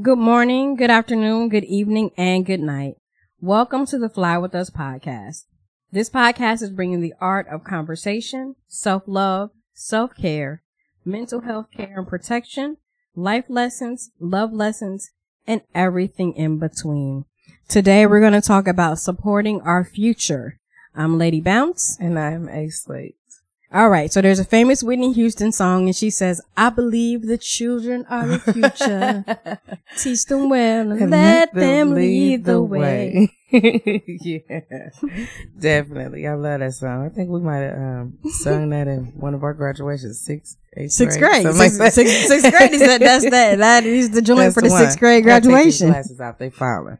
Good morning, good afternoon, good evening, and good night. Welcome to the Fly With Us podcast. This podcast is bringing the art of conversation, self-love, self-care, mental health care and protection, life lessons, love lessons, and everything in between. Today we're going to talk about supporting our future. I'm Lady Bounce. And I'm A Slate. All right. So there's a famous Whitney Houston song and she says, I believe the children are the future. Teach them well and, let them lead the way. yeah, definitely. I love that song. I think we might have um, sung that in one of our graduations, sixth, eighth Sixth grade. grade. Sixth, like sixth- sixth grade is that, that's that. That is the joint That's for the one. sixth grade Gotta take these graduation. Glasses off. They falling.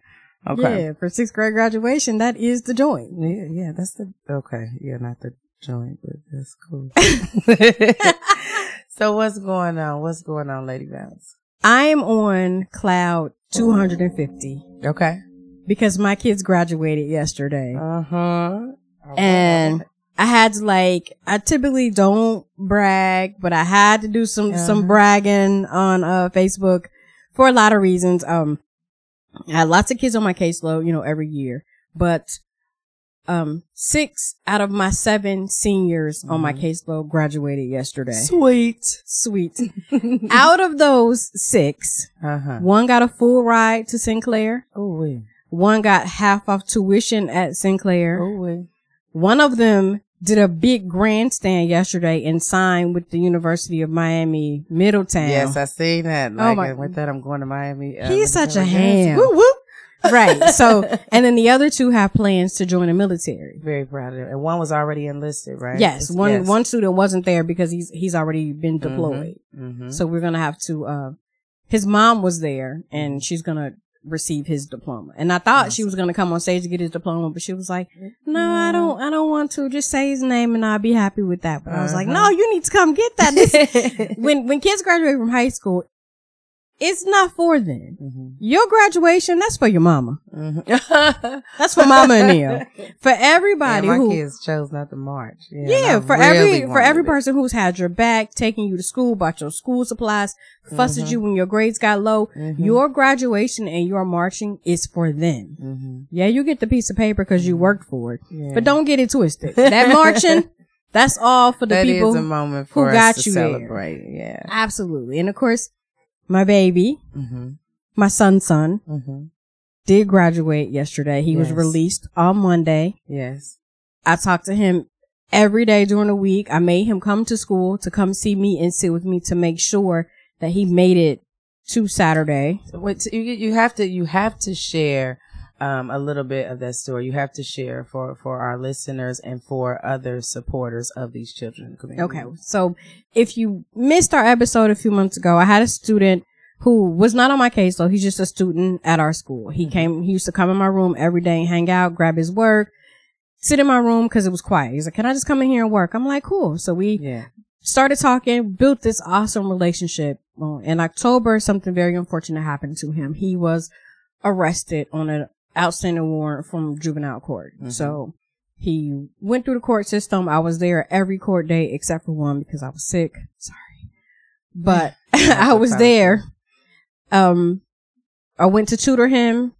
Okay. Yeah. For sixth grade graduation, that is the joint. Yeah, yeah, that's the okay. Yeah, not the joint, but that's cool. so what's going on? What's going on, Lady Bounce? I'm on cloud 250 Okay. because my kids graduated yesterday. Uh huh. and I had to like, I typically don't brag, but I had to do some, some Uh-huh. bragging on, uh, Facebook for a lot of reasons. Um, I had lots of kids on my caseload, you know, every year, but, um, six out of my seven seniors on my Mhm. caseload graduated yesterday. sweet. Sweet. Out of those six, Uh huh. one got a full ride to Sinclair. Oh wait. One got half off tuition at Sinclair. Oh wait. One of them did a big grandstand yesterday and signed with the University of Miami Middletown. Yes, I seen that. Like, Oh, my- with that, I'm going to Miami. uh, He's such a ham. Woo woo. Right. So, and then the other two have plans to join the military. Very proud of him. And one was already enlisted, right? Yes, one Yes. one student wasn't there because he's he's already been deployed. Mm-hmm. So we're gonna have to. uh His mom was there, and she's gonna receive his diploma. And I thought she was gonna come on stage to get his diploma, but she was like, "No, I don't. I don't want to. Just say his name, and I'll be happy with that." But I was like, Uh-huh. "No, you need to come get that." When when kids graduate from high school, it's not for them. Mm-hmm. Your graduation, that's for your mama. Mm-hmm. That's for mama and them. For everybody my who kids chose not to march. Yeah, yeah, for really every for every it. person who's had your back, taking you to school, bought your school supplies, fussed Mhm. you when your grades got low, Mhm. your graduation and your marching is for them. Mhm. Yeah, you get the piece of paper because you worked for it, Yeah. but don't get it twisted. That marching, that's all for the That people. a moment who for us got you there. celebrate. Yeah. Absolutely, and of course, my baby, Mm-hmm. my son's son, Mm-hmm. did graduate yesterday. He was released on Monday. Yes. I talked to him every day during the week. I made him come to school to come see me and sit with me to make sure that he made it to Saturday. Wait, you you have to you have to share um, a little bit of that story. You have to share for for our listeners and for other supporters of these children. Okay. So if you missed our episode a few months ago, I had a student who was not on my case, so he's just a student at our school. He came, he used to come in my room every day and hang out, grab his work, sit in my room because it was quiet. He's like, can I just come in here and work? I'm like, cool. So we Yeah. started talking, built this awesome relationship. Well, in October, something very unfortunate happened to him. He was arrested on an outstanding warrant from juvenile court. Mhm. So he went through the court system. I was there every court day except for one because I was sick. Sorry. But I was there. Um, I went to tutor him.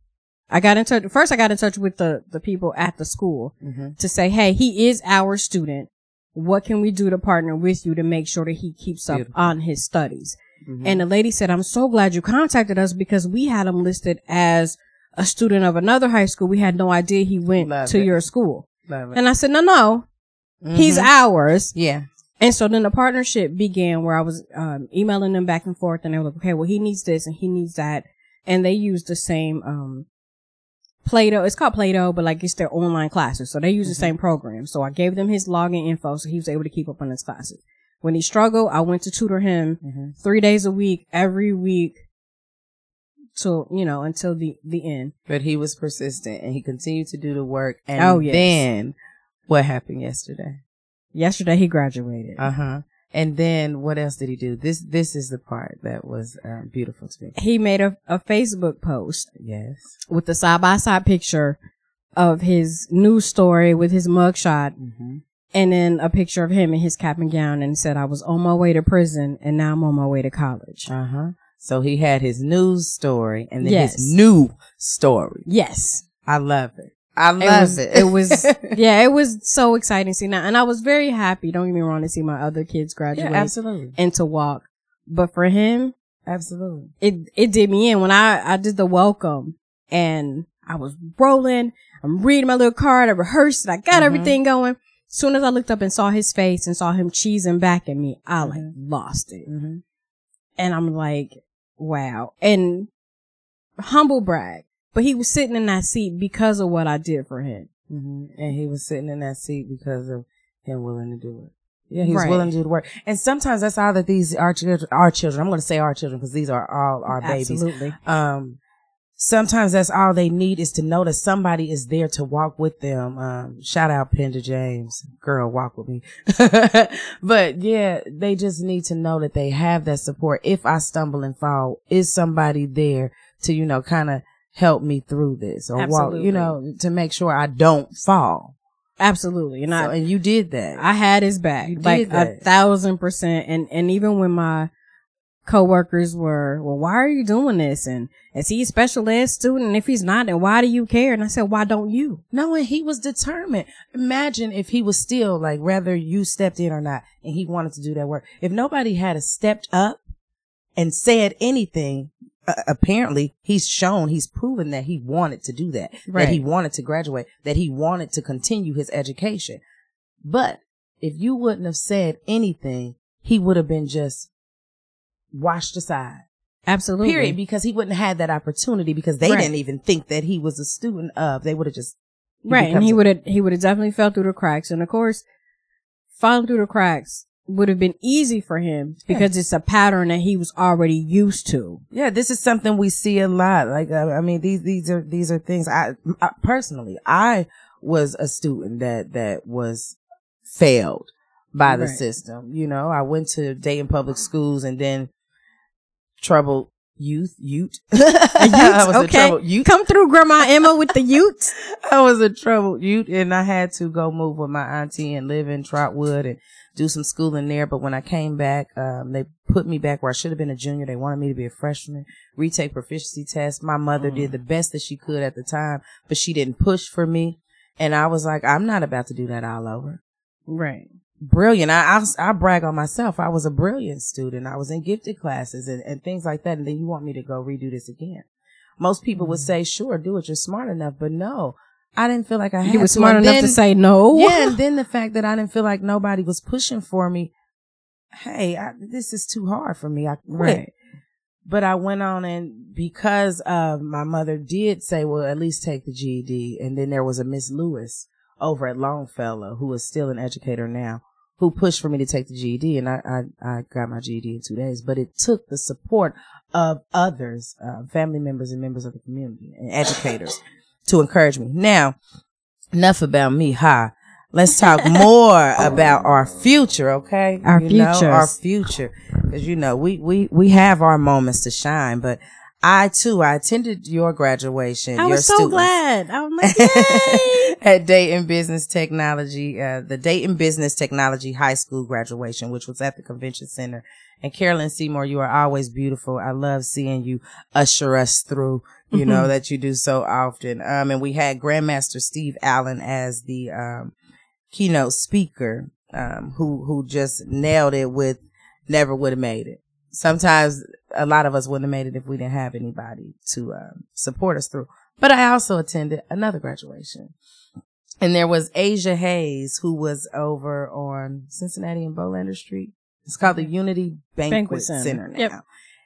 I got in touch. First, I got in touch with the, the people at the school Mm-hmm. to say, Hey, he is our student. What can we do to partner with you to make sure that he keeps up Beautiful. on his studies? Mm-hmm. And the lady said, I'm so glad you contacted us because we had him listed as a student of another high school. We had no idea he went Love to it. your school. Love it. And I said, no, no, he's Mhm. ours. yeah. And so then the partnership began where I was um, emailing them back and forth and they were like, okay, well, he needs this and he needs that. And they used the same, um, Plato. It's called Plato, but like it's their online classes. So they use the Mhm. same program. So I gave them his login info so he was able to keep up on his classes. When he struggled, I went to tutor him Mm-hmm. three days a week, every week till, you know, until the, the end. But he was persistent and he continued to do the work. And Oh, yes. then what happened yesterday? Yesterday he graduated. Uh huh. And then what else did he do? This this is the part that was um, beautiful to me. he made a, a Facebook post Yes. with the side by side picture of his news story with his mugshot Mm-hmm. and then a picture of him in his cap and gown and said, I was on my way to prison and now I'm on my way to college. Uh huh. So he had his news story and then Yes. his new story. Yes. I love it. I love it was, it. it was, yeah, it was so exciting to see that. And I was very happy, don't get me wrong, to see my other kids graduate. yeah, absolutely. and to walk. But for him, Absolutely. it, it did me in when I, I did the welcome and I was rolling. I'm reading my little card. I rehearsed it. I got Mhm. everything going. As soon as I looked up and saw his face and saw him cheesing back at me, I like Mhm. lost it. Mm-hmm. And I'm like, wow. And humble brag, but he was sitting in that seat because of what I did for him. hmm And he was sitting in that seat because of him willing to do it. Yeah, he was Right. willing to do the work. And sometimes that's all that these our children, our children. I'm going to say our children because these are all our babies. Absolutely. Um, sometimes that's all they need is to know that somebody is there to walk with them. Um, shout out Penda James, girl, walk with me. but yeah, they just need to know that they have that support. If I stumble and fall, is somebody there to, you know, kind of help me through this or walk, you know, to make sure I don't fall. Absolutely. And So- I, and you did that. I had his back, You did like a thousand percent. And, and even when my coworkers were, well, why are you doing this? And is he a special ed student? And if he's not, then why do you care? And I said, why don't you? No, and he was determined. Imagine if he was still like, whether you stepped in or not, and he wanted to do that work. If nobody had stepped up and said anything, uh, apparently he's shown, he's proven that he wanted to do that, that he wanted to graduate, that he wanted to continue his education. But if you wouldn't have said anything, he would have been just washed aside. Absolutely. Period. Because he wouldn't have had that opportunity because they Right. didn't even think that he was a student of. They would have just Right. And he would have, he would have definitely fell through the cracks. And of course, falling through the cracks would have been easy for him because it's a pattern that he was already used to. Yeah, this is something we see a lot. Like, uh, I mean, these, these are, these are things I, I personally, I was a student that, that was failed by the Right. system. You know, I went to Dayton public schools and then troubled youth, ute. I was a okay. troubled youth. Come through Grandma Emma with the Utes. I was a troubled youth and I had to go move with my auntie and live in Trotwood and do some schooling there. But when I came back, um, they put me back where I should have been a junior. They wanted me to be a freshman, retake proficiency test. My mother Mm. did the best that she could at the time, but she didn't push for me. And I was like, I'm not about to do that all over. Right. Brilliant. I, I, I brag on myself. I was a brilliant student. I was in gifted classes and, and things like that. And then you want me to go redo this again. Most people Mm. would say, sure, do it. You're smart enough. But no, I didn't feel like I had He was smart And enough to say no. yeah, and then the fact that I didn't feel like nobody was pushing for me. Hey, I, this is too hard for me. I quit. Right. But I went on and because uh, my mother did say, well, at least take the GED. And then there was a Miss Lewis over at Longfellow who is still an educator now who pushed for me to take the GED. And I, I, I got my GED in two days, but it took the support of others, uh, family members and members of the community and educators to encourage me. Now, enough about me, huh? Let's talk more about our future, okay? Our future, our future. Cause you know, we, we, we have our moments to shine, but I too, I attended your graduation. I your was so students. glad. I'm like, yay. at Dayton Business Technology, uh, the Dayton Business Technology High School graduation, which was at the convention center. And Carolyn Seymour, you are always beautiful. I love seeing you usher us through, you know, that you do so often. Um, and we had Grandmaster Steve Allen as the, um, keynote speaker, um, who, who just nailed it with never would have made it. Sometimes a lot of us wouldn't have made it if we didn't have anybody to, um, support us through. But I also attended another graduation. And there was Asia Hayes, who was over on Cincinnati and Bolander Street. It's called the Unity Banquet, Banquet Center, Center. now. Yep.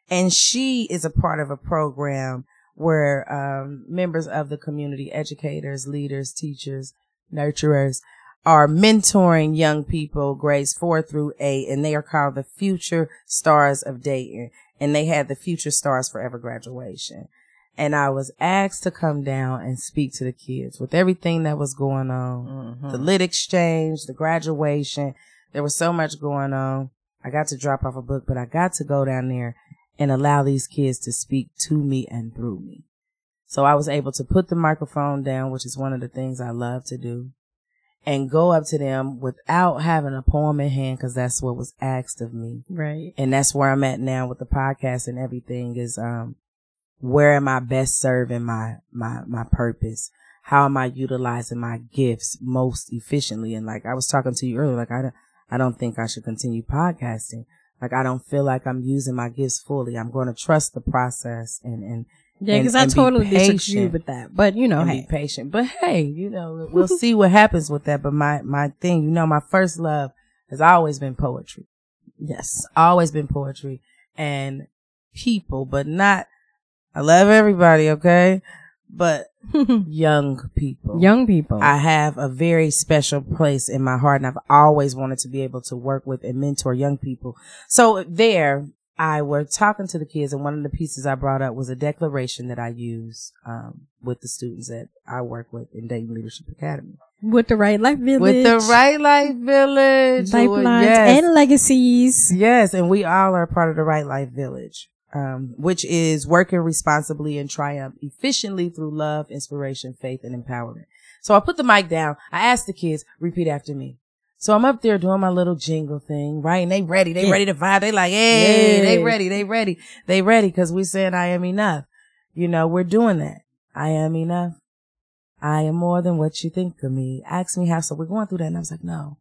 And she is a part of a program where um, members of the community, educators, leaders, teachers, nurturers, are mentoring young people grades four through eight, and they are called the Future Stars of Dayton. And they had the Future Stars Forever graduation and I was asked to come down and speak to the kids with everything that was going on. The lit exchange, the graduation. There was so much going on. I got to drop off a book, but I got to go down there and allow these kids to speak to me and through me. So I was able to put the microphone down, which is one of the things I love to do, and go up to them without having a poem in hand because that's what was asked of me. Right. And that's where I'm at now with the podcast and everything is, um, where am I best serving my, my, my purpose? How am I utilizing my gifts most efficiently? And like I was talking to you earlier, like I don't, I don't think I should continue podcasting. Like I don't feel like I'm using my gifts fully. I'm going to trust the process and, and, Yeah, because I totally disagree with that. But you know, hey, be patient. But hey, you know, we'll see what happens with that. But my, my thing, you know, my first love has always been poetry. yes, Always been poetry and people, but not, I love everybody, okay? But young people. young people. I have a very special place in my heart and I've always wanted to be able to work with and mentor young people. So there, I were talking to the kids and one of the pieces I brought up was a declaration that I use, um, with the students that I work with in Dayton Leadership Academy. with the write life village, With the Write Life Village. lifelines yes. and legacies. Yes, and we all are part of the Write Life Village, um, which is working responsibly and triumph efficiently through love, inspiration, faith, and empowerment. So I put the mic down. I asked the kids, repeat after me. So I'm up there doing my little jingle thing, right? And they ready. They Yeah. ready to vibe. They like, hey, they ready. They ready. They ready because we saying I am enough. You know, we're doing that. I am enough. I am more than what you think of me. Ask me how. So we're going through that. And I was like, no,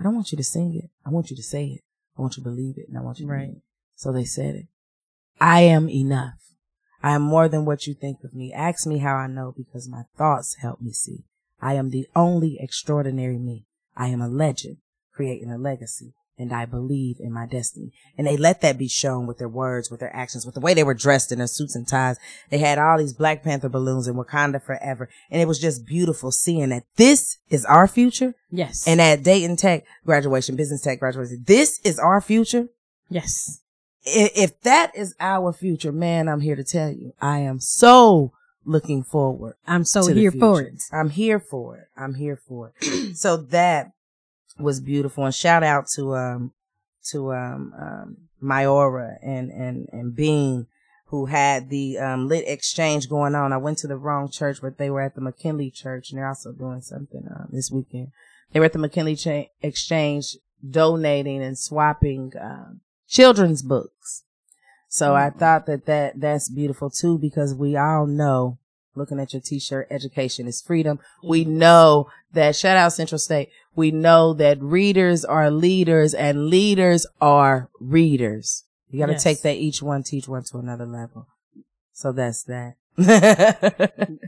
I don't want you to sing it. I want you to say it. I want you to believe it. And I want you to Right. So they said it. I am enough. I am more than what you think of me. Ask me how I know because my thoughts help me see. I am the only extraordinary me. I am a legend creating a legacy and I believe in my destiny. And they let that be shown with their words, with their actions, with the way they were dressed in their suits and ties. They had all these Black Panther balloons in Wakanda forever. And it was just beautiful seeing that this is our future. Yes, And at Dayton Tech graduation, business tech graduation, this is our future. yes, If that is our future, man, I'm here to tell you, I am so looking forward I'm so here for it. I'm here for it. I'm here for it. so that was beautiful. And shout out to um to um um Myora and and and Bean who had the um lit exchange going on. I went to the wrong church, but they were at the McKinley Church and they're also doing something um, this weekend. They were at the McKinley cha- exchange donating and swapping um children's books. So I thought that, that that's beautiful too because we all know looking at your t-shirt education is freedom. We know that shout out Central State. We know that readers are leaders and leaders are readers. You got to Yes. take that each one teach one to another level. So that's that.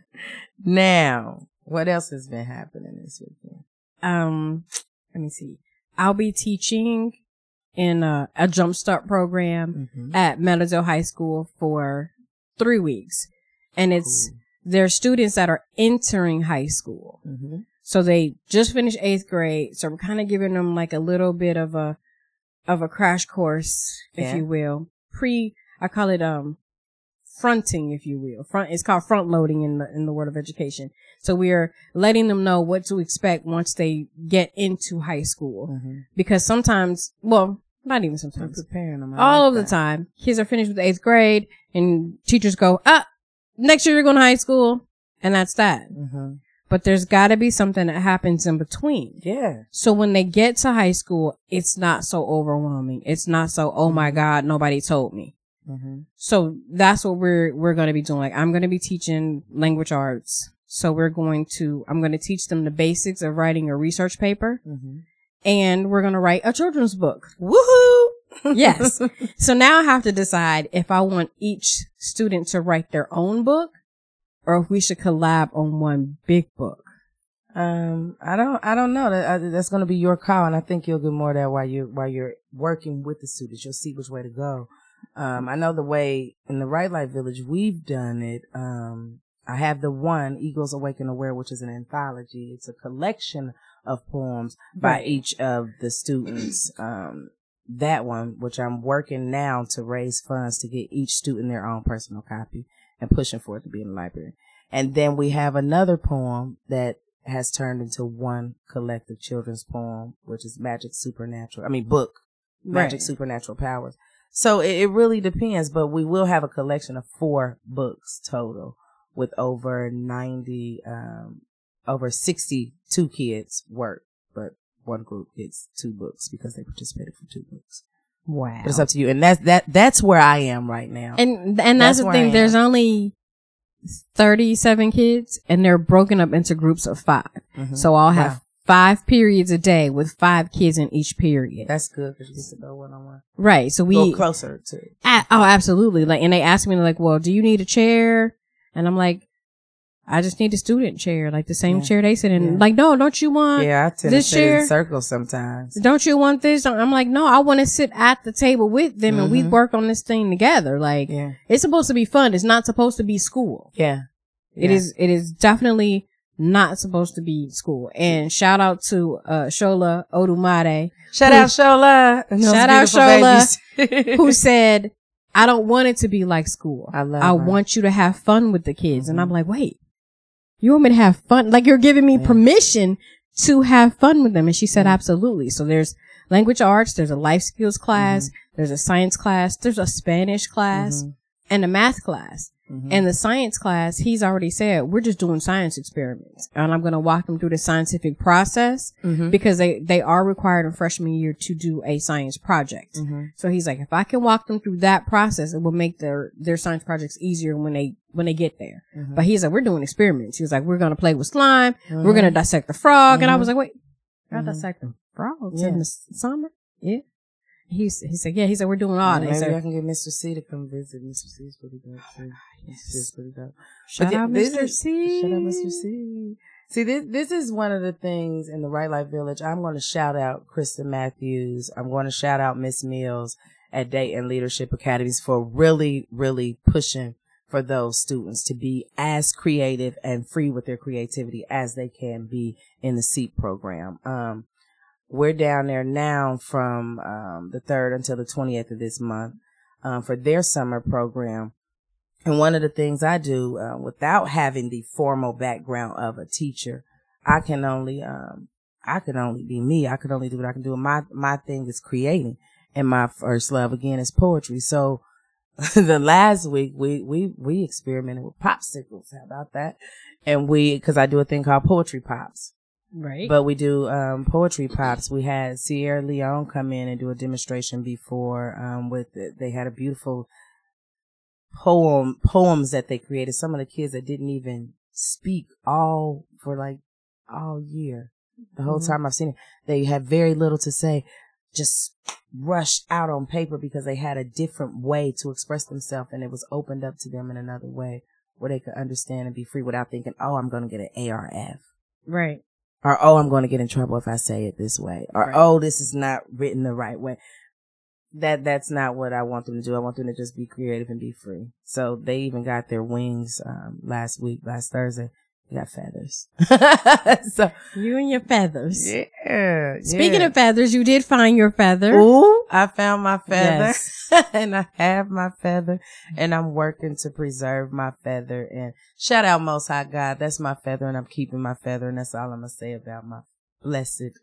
now, what else has been happening this weekend? Um, let me see. I'll be teaching in a, a jumpstart program Mm-hmm. at Meadowdale High School for three weeks, and it's they're students that are entering high school. Mm-hmm. So they just finished eighth grade. So we're kind of giving them like a little bit of a, of a crash course, if Yeah. you will. Pre, I call it, um, fronting, if you will. Front, it's called front loading in the, in the world of education. So we are letting them know what to expect once they get into high school. Mm-hmm. Because sometimes, well, not even I'm sometimes, preparing them. I all like of the time, kids are finished with eighth grade and teachers go, ah, next year you're going to high school. And that's that. Mm-hmm. But there's got to be something that happens in between. Yeah. So when they get to high school, it's not so overwhelming. It's not so, oh my God, nobody told me. Mm-hmm. So that's what we're, we're going to be doing. Like I'm going to be teaching language arts. So we're going to, I'm going to teach them the basics of writing a research paper Mm-hmm. And we're going to write a children's book. Woohoo! Yes. So now I have to decide if I want each student to write their own book or if we should collab on one big book. Um, I don't, I don't know. That uh, that's going to be your call, and I think you'll get more of that while you're, while you're working with the students. You'll see which way to go. Um, I know the way in the Write Life Village we've done it. Um, I have the one Eagles Awaken Aware, which is an anthology. It's a collection of poems by Right. each of the students. Um, that one, which I'm working now to raise funds to get each student their own personal copy and pushing for it to be in the library. And then we have another poem that has turned into one collective children's poem, which is Magic Supernatural. I mean, book, Magic Right. Supernatural Powers. So it, it really depends, but we will have a collection of four books total with over 90, um, over 62 kids work, but one group gets two books because they participated for two books. Wow. But it's up to you. And that's, that, that's where I am right now. And and that's, That's the thing. There's only thirty seven kids, and they're broken up into groups of 5 Mhm. So I'll have Wow. five periods a day with five kids in each period. That's good because you get to go one on one. right. So Go we. closer to. Oh, absolutely. Like, and they asked me like, "Well, do you need a chair?" And I'm like, "I just need a student chair, like the same Yeah. chair they sit in." Yeah. Like, no, don't you want? Yeah, I tend this to sit chair- in circles sometimes. Don't you want this? I'm like, no, I want to sit at the table with them and we Mhm. work on this thing together. Like, Yeah. it's supposed to be fun. It's not supposed to be school. Yeah. It is. It is definitely not supposed to be school. And shout out to uh Shola Odumare Shout Who- out Shola. Shout out Shola, who said, "I don't want it to be like school. I love I want you to have fun with the kids." And I'm Mhm. like, wait, you want me to have fun? Like you're giving me permission to have fun with them? And she said, absolutely. So there's language arts, there's a life skills class, Mm-hmm. there's a science class, there's a Spanish class, Mhm. and a math class. Mhm. And the science class, he's already said, we're just doing science experiments. And I'm going to walk them through the scientific process Mhm. because they, they are required in freshman year to do a science project. Mhm. So he's like, if I can walk them through that process, it will make their, their science projects easier when they, when they get there. Mhm. But he's like, we're doing experiments. He was like, we're going to play with slime. We're Mhm. going to dissect the frog. And I Mhm. was like, wait, I dissect the frogs Yeah. in the summer? Yeah. He, he said, yeah, he said, we're doing all Maybe that. I can get Mr. C to come visit. Mr. C is pretty dope too. Mr. C is pretty dope. shout out this Mr. is- C. Shout out Mr. C. See, this this is one of the things in the Write Life Village. I'm going to shout out Kristen Matthews. I'm going to shout out Miss Mills at Dayton Leadership Academies for really, really pushing for those students to be as creative and free with their creativity as they can be in the SEEP program. Um, we're down there now from um, the 3rd until the 20th of this month um, for their summer program. And one of the things I do uh, without having the formal background of a teacher, I can only um, I can only be me. I can only do what I can do. My my thing is creating, and my first love again is poetry. So the last week we we we experimented with popsicles. How about that? And we because I do a thing called poetry pops. Right. But we do um, poetry pops. We had Sierra Leone come in and do a demonstration before. Um, with they had a beautiful poem poems that they created. Some of the kids that didn't even speak all for like all year. The whole Mhm. time I've seen it, they had very little to say. Just rushed out on paper because they had a different way to express themselves, and it was opened up to them in another way where they could understand and be free without thinking, "Oh, I'm going to get an ARF." right. Or oh, I'm going to get in trouble if I say it this way, or Right. oh, this is not written the right way. That that's not what I want them to do. I want them to just be creative and be free. So they even got their wings um, last week, last Thursday. They got feathers. so You and your feathers. yeah. Speaking yeah. of feathers, you did find your feather. Ooh, I found my feather Yes. and I have my feather and I'm working to preserve my feather and shout out most high God. That's my feather and I'm keeping my feather and that's all I'm going to say about my blessed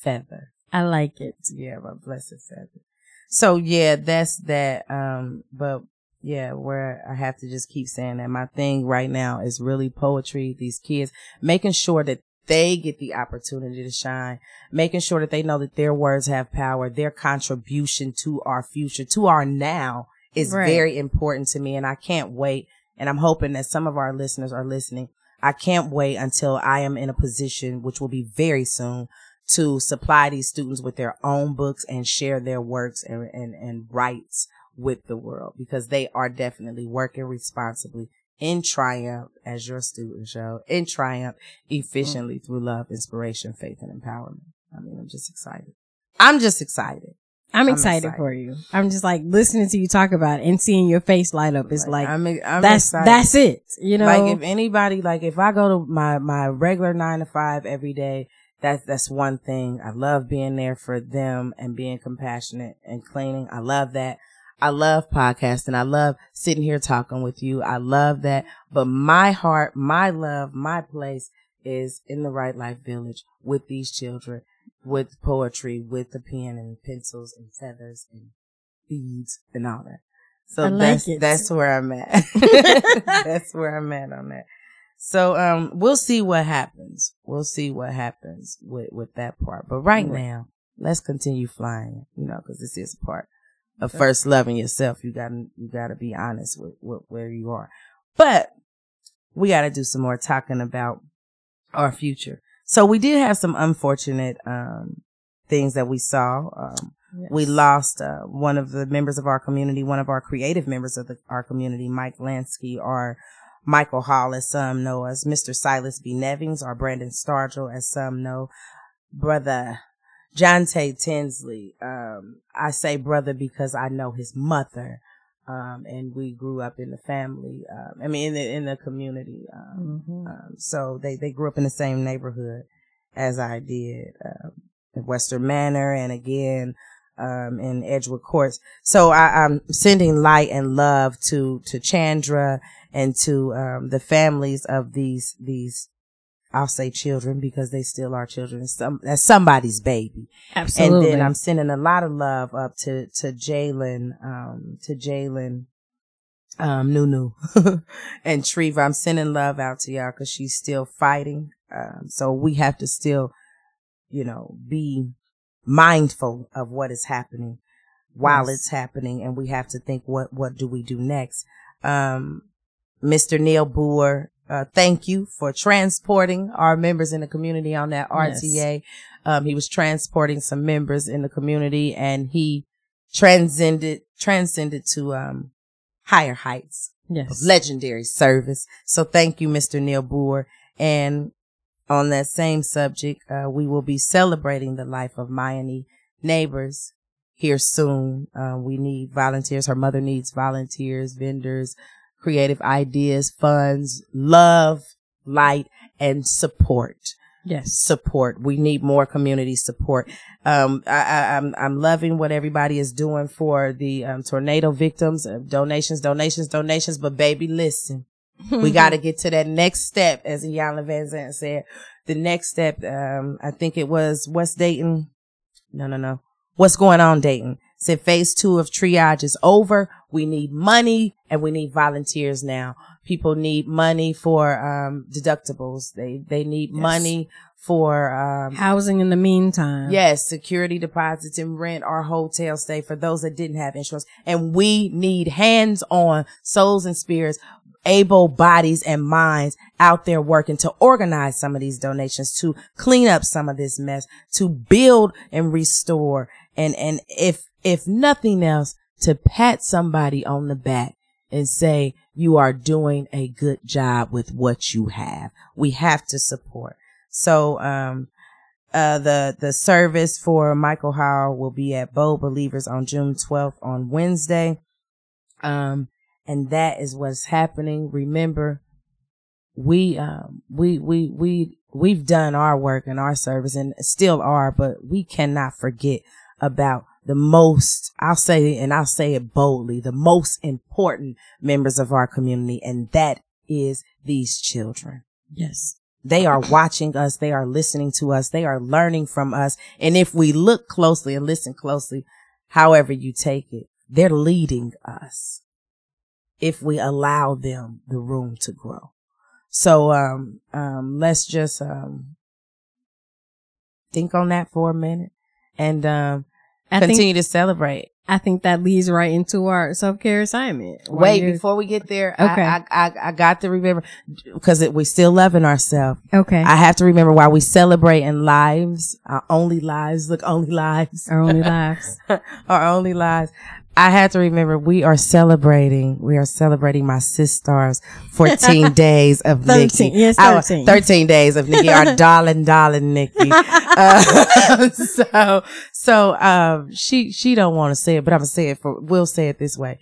feather. I like it. Yeah, my blessed feather. So yeah, that's that. Um, but yeah, where I have to just keep saying that my thing right now is really poetry. These kids making sure that they get the opportunity to shine, making sure that they know that their words have power, their contribution to our future, to our now is Right. very important to me. And I can't wait. And I'm hoping that some of our listeners are listening. I can't wait until I am in a position, which will be very soon, to supply these students with their own books and share their works and, and, and rights with the world because they are definitely working responsibly in triumph as your student show in triumph efficiently mm. through love, inspiration, faith, and empowerment. I mean, I'm just excited. I'm just excited. I'm I'm excited, excited. for you. I'm just like listening to you talk about it and seeing your face light up. It's like, I'm, I'm that's excited. that's it. You know, like if anybody like if I go to my my regular nine to five every day, that's that's one thing. I love being there for them and being compassionate and cleaning. I love that. I love podcasting. I love sitting here talking with you. I love that. But my heart, my love, my place is in the Write Life Village with these children, with poetry, with the pen and pencils and feathers and beads and all that. So like that's it. that's where I'm at. that's where I'm at on that. So um, we'll see what happens. We'll see what happens with with that part. But right Right. now, let's continue flying. You know, because this is a part of first loving yourself. You got to you got to be honest with, with where you are. But we got to do some more talking about our future. So we did have some unfortunate um things that we saw. Um, we lost uh, one of the members of our community, one of our creative members of the, our community, Mike Lansky, our, Michael Hall, as some know as Mr. Silas B. Nevings, or Brandon Stargell, as some know, brother John Tay Tinsley. Um, I say brother because I know his mother, um, and we grew up in the family. Um, I mean, in the in the community. Um, Mhm. um, so they, they grew up in the same neighborhood as I did, um, in Western Manor and again, um, in Edgewood Courts. So I, I'm sending light and love to, to Chandra and to, um, the families of these, these, I'll say children because they still are children. Some, that's somebody's baby. Absolutely. And then I'm sending a lot of love up to, to Jalen, um, to Jalen, um, Nunu and Treva. I'm sending love out to y'all cause she's still fighting. Um, so we have to still, you know, be mindful of what is happening while Yes. it's happening. And we have to think, what, what do we do next? Um, Mr. Neil Boer, uh, thank you for transporting our members in the community on that Yes. RTA. Um, he was transporting some members in the community and he transcended, transcended to, um, higher heights yes. legendary service. So thank you, Mr. Neil Boer. And on that same subject, uh, we will be celebrating the life of Mayani neighbors here soon. Uh, we need volunteers. Her mother needs volunteers, vendors, creative ideas, funds, love, light, and support yes. support. We need more community support. Um, I, I, I'm, I'm loving what everybody is doing for the um, tornado victims. Uh, donations, donations, donations. But baby, listen, we got to get to that next step, as Iyanla Vanzant said. The next step, um, I think it was West Dayton. No, no, no. What's going on, Dayton? Said phase two of triage is over. We need money and we need volunteers now. People need money for um, deductibles. They they need Yes. money for um, Housing in the meantime. Yes, security deposits and rent or hotel stay for those that didn't have insurance. And we need hands on souls and spirits, able bodies and minds out there working to organize some of these donations, to clean up some of this mess, to build and restore. And, and if, if nothing else, to pat somebody on the back and say, you are doing a good job with what you have. We have to support. So, um, uh, the, the service for Michael Howe will be at Bold Believers on June 12th on Wednesday. Um, and that is what's happening. Remember, we, um, we, we, we, we've done our work and our service and still are, but we cannot forget about the most, I'll say, and I'll say it boldly, the most important members of our community. And that is these children. Yes. They are watching us. They are listening to us. They are learning from us. And if we look closely and listen closely, however you take it, they're leading us if we allow them the room to grow. So, um, um, let's just, um, think on that for a minute and, um, I continue think to celebrate. I think that leads right into our self care assignment. Wait, before we get there, Okay. I, I, I, I got to remember because we still loving ourselves. okay, I have to remember while we celebrate in lives, our only lives, look, only lives, our only lives. our only lives. I had to remember we are celebrating, we are celebrating my sister's 14 days of 13, Nikki. yes, Our 13. 13 days of Nikki, our darling, darling Nikki. Uh, so, so, um, she, she don't want to say it, but I'm going to say it for, we'll say it this way.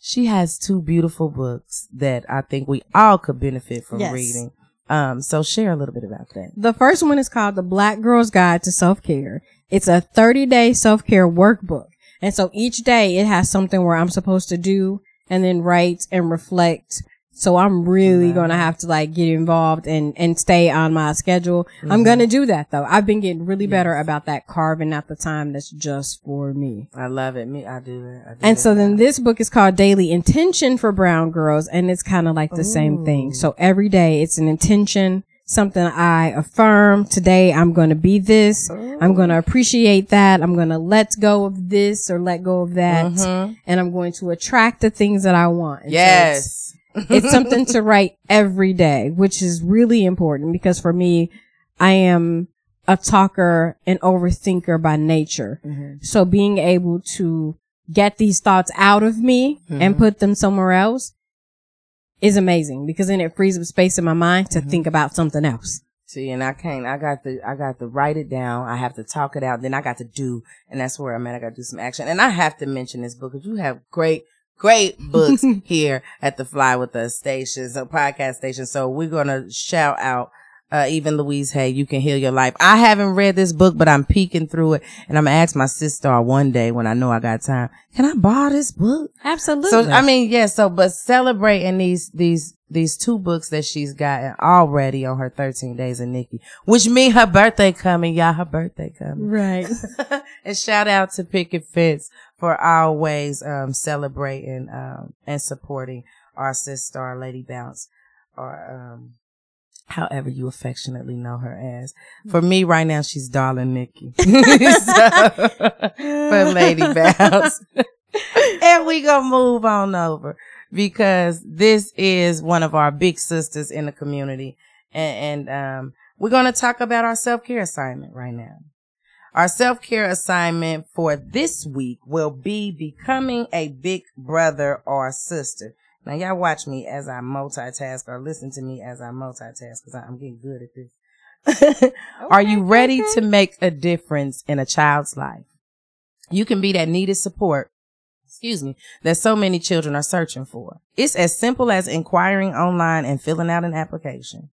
She has two beautiful books that I think we all could benefit from Yes. reading. Um, so share a little bit about that. The first one is called The Black Girl's Guide to Self Care. It's a 30 day self care workbook. And so each day it has something where I'm supposed to do and then write and reflect So I'm really Right. going to have to like get involved and, and stay on my schedule. I'm Mhm. going to do that though. I've been getting really better about that carving out the time that's just for me. I love it. Me, I do that. I do And that so then this book is called Daily Intention for Brown Girls and it's kind of like the same thing. So every day it's an intention, something I affirm. Today I'm going to be this. I'm going to appreciate that. I'm going to let go of this or let go of that. Mhm. And I'm going to attract the things that I want. And so it's- Yes. it's something to write every day, which is really important because for me, I am a talker and overthinker by nature. Mhm. So being able to get these thoughts out of me and Mhm. put them somewhere else is amazing because then it frees up space in my mind to Mhm. think about something else. See, and I can't. I got to. I got to write it down. I have to talk it out. Then I got to do, and that's where I'm at. I got to do some action. And I have to mention this book because you have great, great books here at the Fly with Us station, so podcast station. So we're gonna shout out. Uh, even Louise Hay, you can heal your life. I haven't read this book, but I'm peeking through it, and I'm gonna ask my sister one day when I know I got time. Can I borrow this book? Absolutely. So I mean, yeah. So, but celebrating these these these two books that she's gotten already on her 13 days of Nikki, which mean her birthday coming, y'all. Her birthday coming. right. and shout out to Picket Fence for always um celebrating um and supporting our sister, our Lady Bounce, or um however you affectionately know her as. For me right now, she's Darling Nikki. So, for Lady Bounce. and we gonna move on over because this is one of our big sisters in the community. And, and um, we're gonna talk about our self-care assignment right now. Our self-care assignment for this week will be becoming a big brother or sister. Now y'all watch me as I multitask or listen to me as I multitask because I'm getting good at this. Are you ready to make a difference in a child's life? You can be that needed support, excuse me, that so many children are searching for. It's as simple as inquiring online and filling out an application.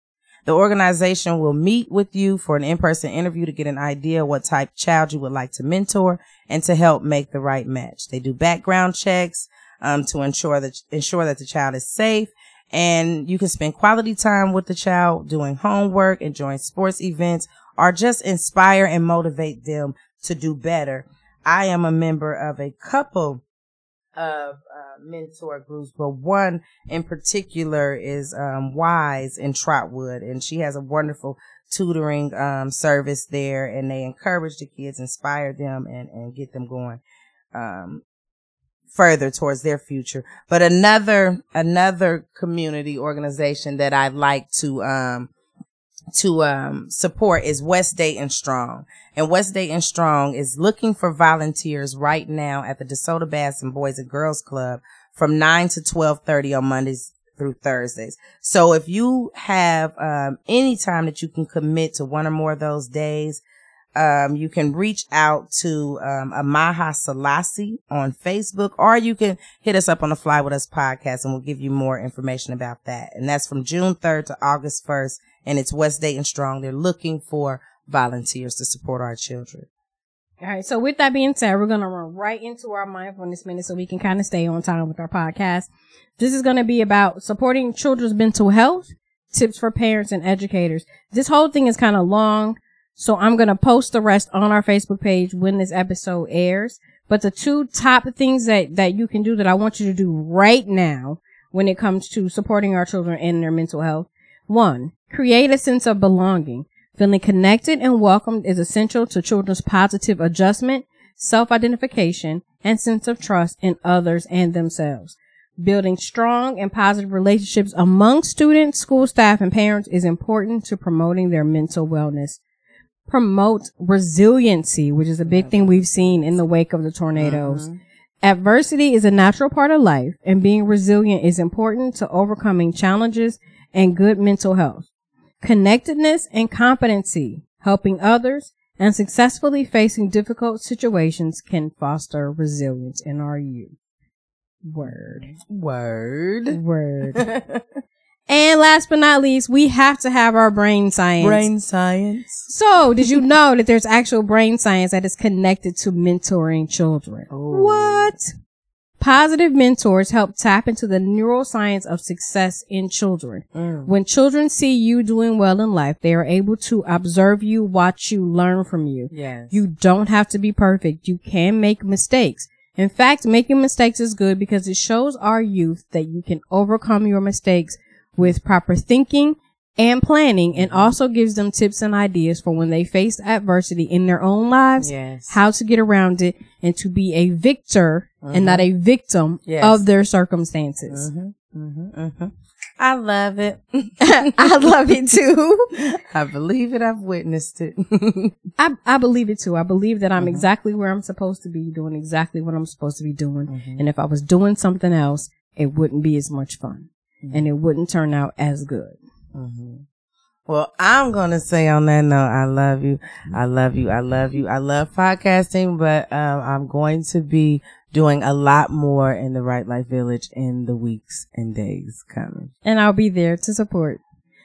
The organization will meet with you for an in-person interview to get an idea what type child you would like to mentor and to help make the right match. They do background checks um, to ensure that ensure that the child is safe, and you can spend quality time with the child doing homework, enjoying sports events, or just inspire and motivate them to do better. I am a member of a couple of uh, mentor groups, but one in particular is um, Wise in Trotwood, and she has a wonderful tutoring um, service there, and they encourage the kids, inspire them, and and get them going um, further towards their future. But another another community organization that I'd like to um, to um, support is West Dayton Strong. And West Dayton Strong is looking for volunteers right now at the DeSoto Bass and Boys and Girls Club from 9 to 12:30 on Mondays through Thursdays. So if you have um, any time that you can commit to one or more of those days, um, you can reach out to um, Amaha Sellassie on Facebook, or you can hit us up on the Fly With Us podcast, and we'll give you more information about that. And that's from June 3rd to August 1st, and it's West Dayton Strong. They're looking for volunteers to support our children. All right. So with that being said, we're going to run right into our mindfulness minute so we can kind of stay on time with our podcast. This is going to be about supporting children's mental health, tips for parents and educators. This whole thing is kind of long. So I'm going to post the rest on our Facebook page when this episode airs. But the two top things that, that you can do that I want you to do right now when it comes to supporting our children and their mental health. One, create a sense of belonging. Feeling connected and welcomed is essential to children's positive adjustment, self-identification, and sense of trust in others and themselves. Building strong and positive relationships among students, school staff, and parents is important to promoting their mental wellness. Promote resiliency, which is a big thing we've seen in the wake of the tornadoes. Mm-hmm. Adversity is a natural part of life, and being resilient is important to overcoming challenges and good mental health. Connectedness and competency, helping others, and successfully facing difficult situations can foster resilience in our youth. Word. Word. Word. and last but not least, we have to have our brain science. Brain science. So, did you know that there's actual brain science that is connected to mentoring children? Oh. What? Positive mentors help tap into the neuroscience of success in children. Mm. When children see you doing well in life, they are able to observe you, watch you, learn from you. Yes. You don't have to be perfect. You can make mistakes. In fact, making mistakes is good because it shows our youth that you can overcome your mistakes with proper thinking and planning and also gives them tips and ideas for when they face adversity in their own lives, Yes. how to get around it and to be a victor and not a victim Yes. of their circumstances. Mm-hmm, mm-hmm, mm-hmm. I love it. I love it too. I believe it. I've witnessed it. I, I believe it too. I believe that I'm Mm-hmm. exactly where I'm supposed to be, doing exactly what I'm supposed to be doing. Mm-hmm. And if I was doing something else, it wouldn't be as much fun Mm-hmm. and it wouldn't turn out as good. Well, I'm going to say on that note, I love you. I love you. I love you. I love podcasting, but um, I'm going to be doing a lot more in the Write Life Village in the weeks and days coming. And I'll be there to support.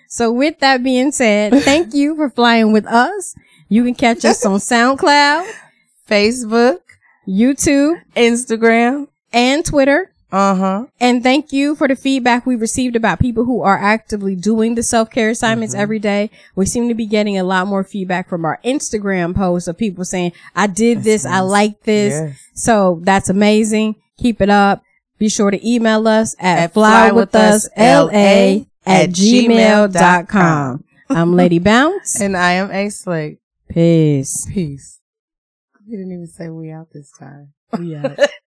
So with that being said, thank you for flying with us. You can catch us on SoundCloud, Facebook, YouTube, Instagram. and Twitter. Uh huh. And thank you for the feedback we received about people who are actively doing the self-care assignments every day. We seem to be getting a lot more feedback from our Instagram posts of people saying, I did this. I like this. Yes. So that's amazing. Keep it up. Be sure to email us at, At flywithusla at gmail.com. I'm Lady Bounce. And I am A Slate. Peace. Peace. You didn't even say we out this time. We out.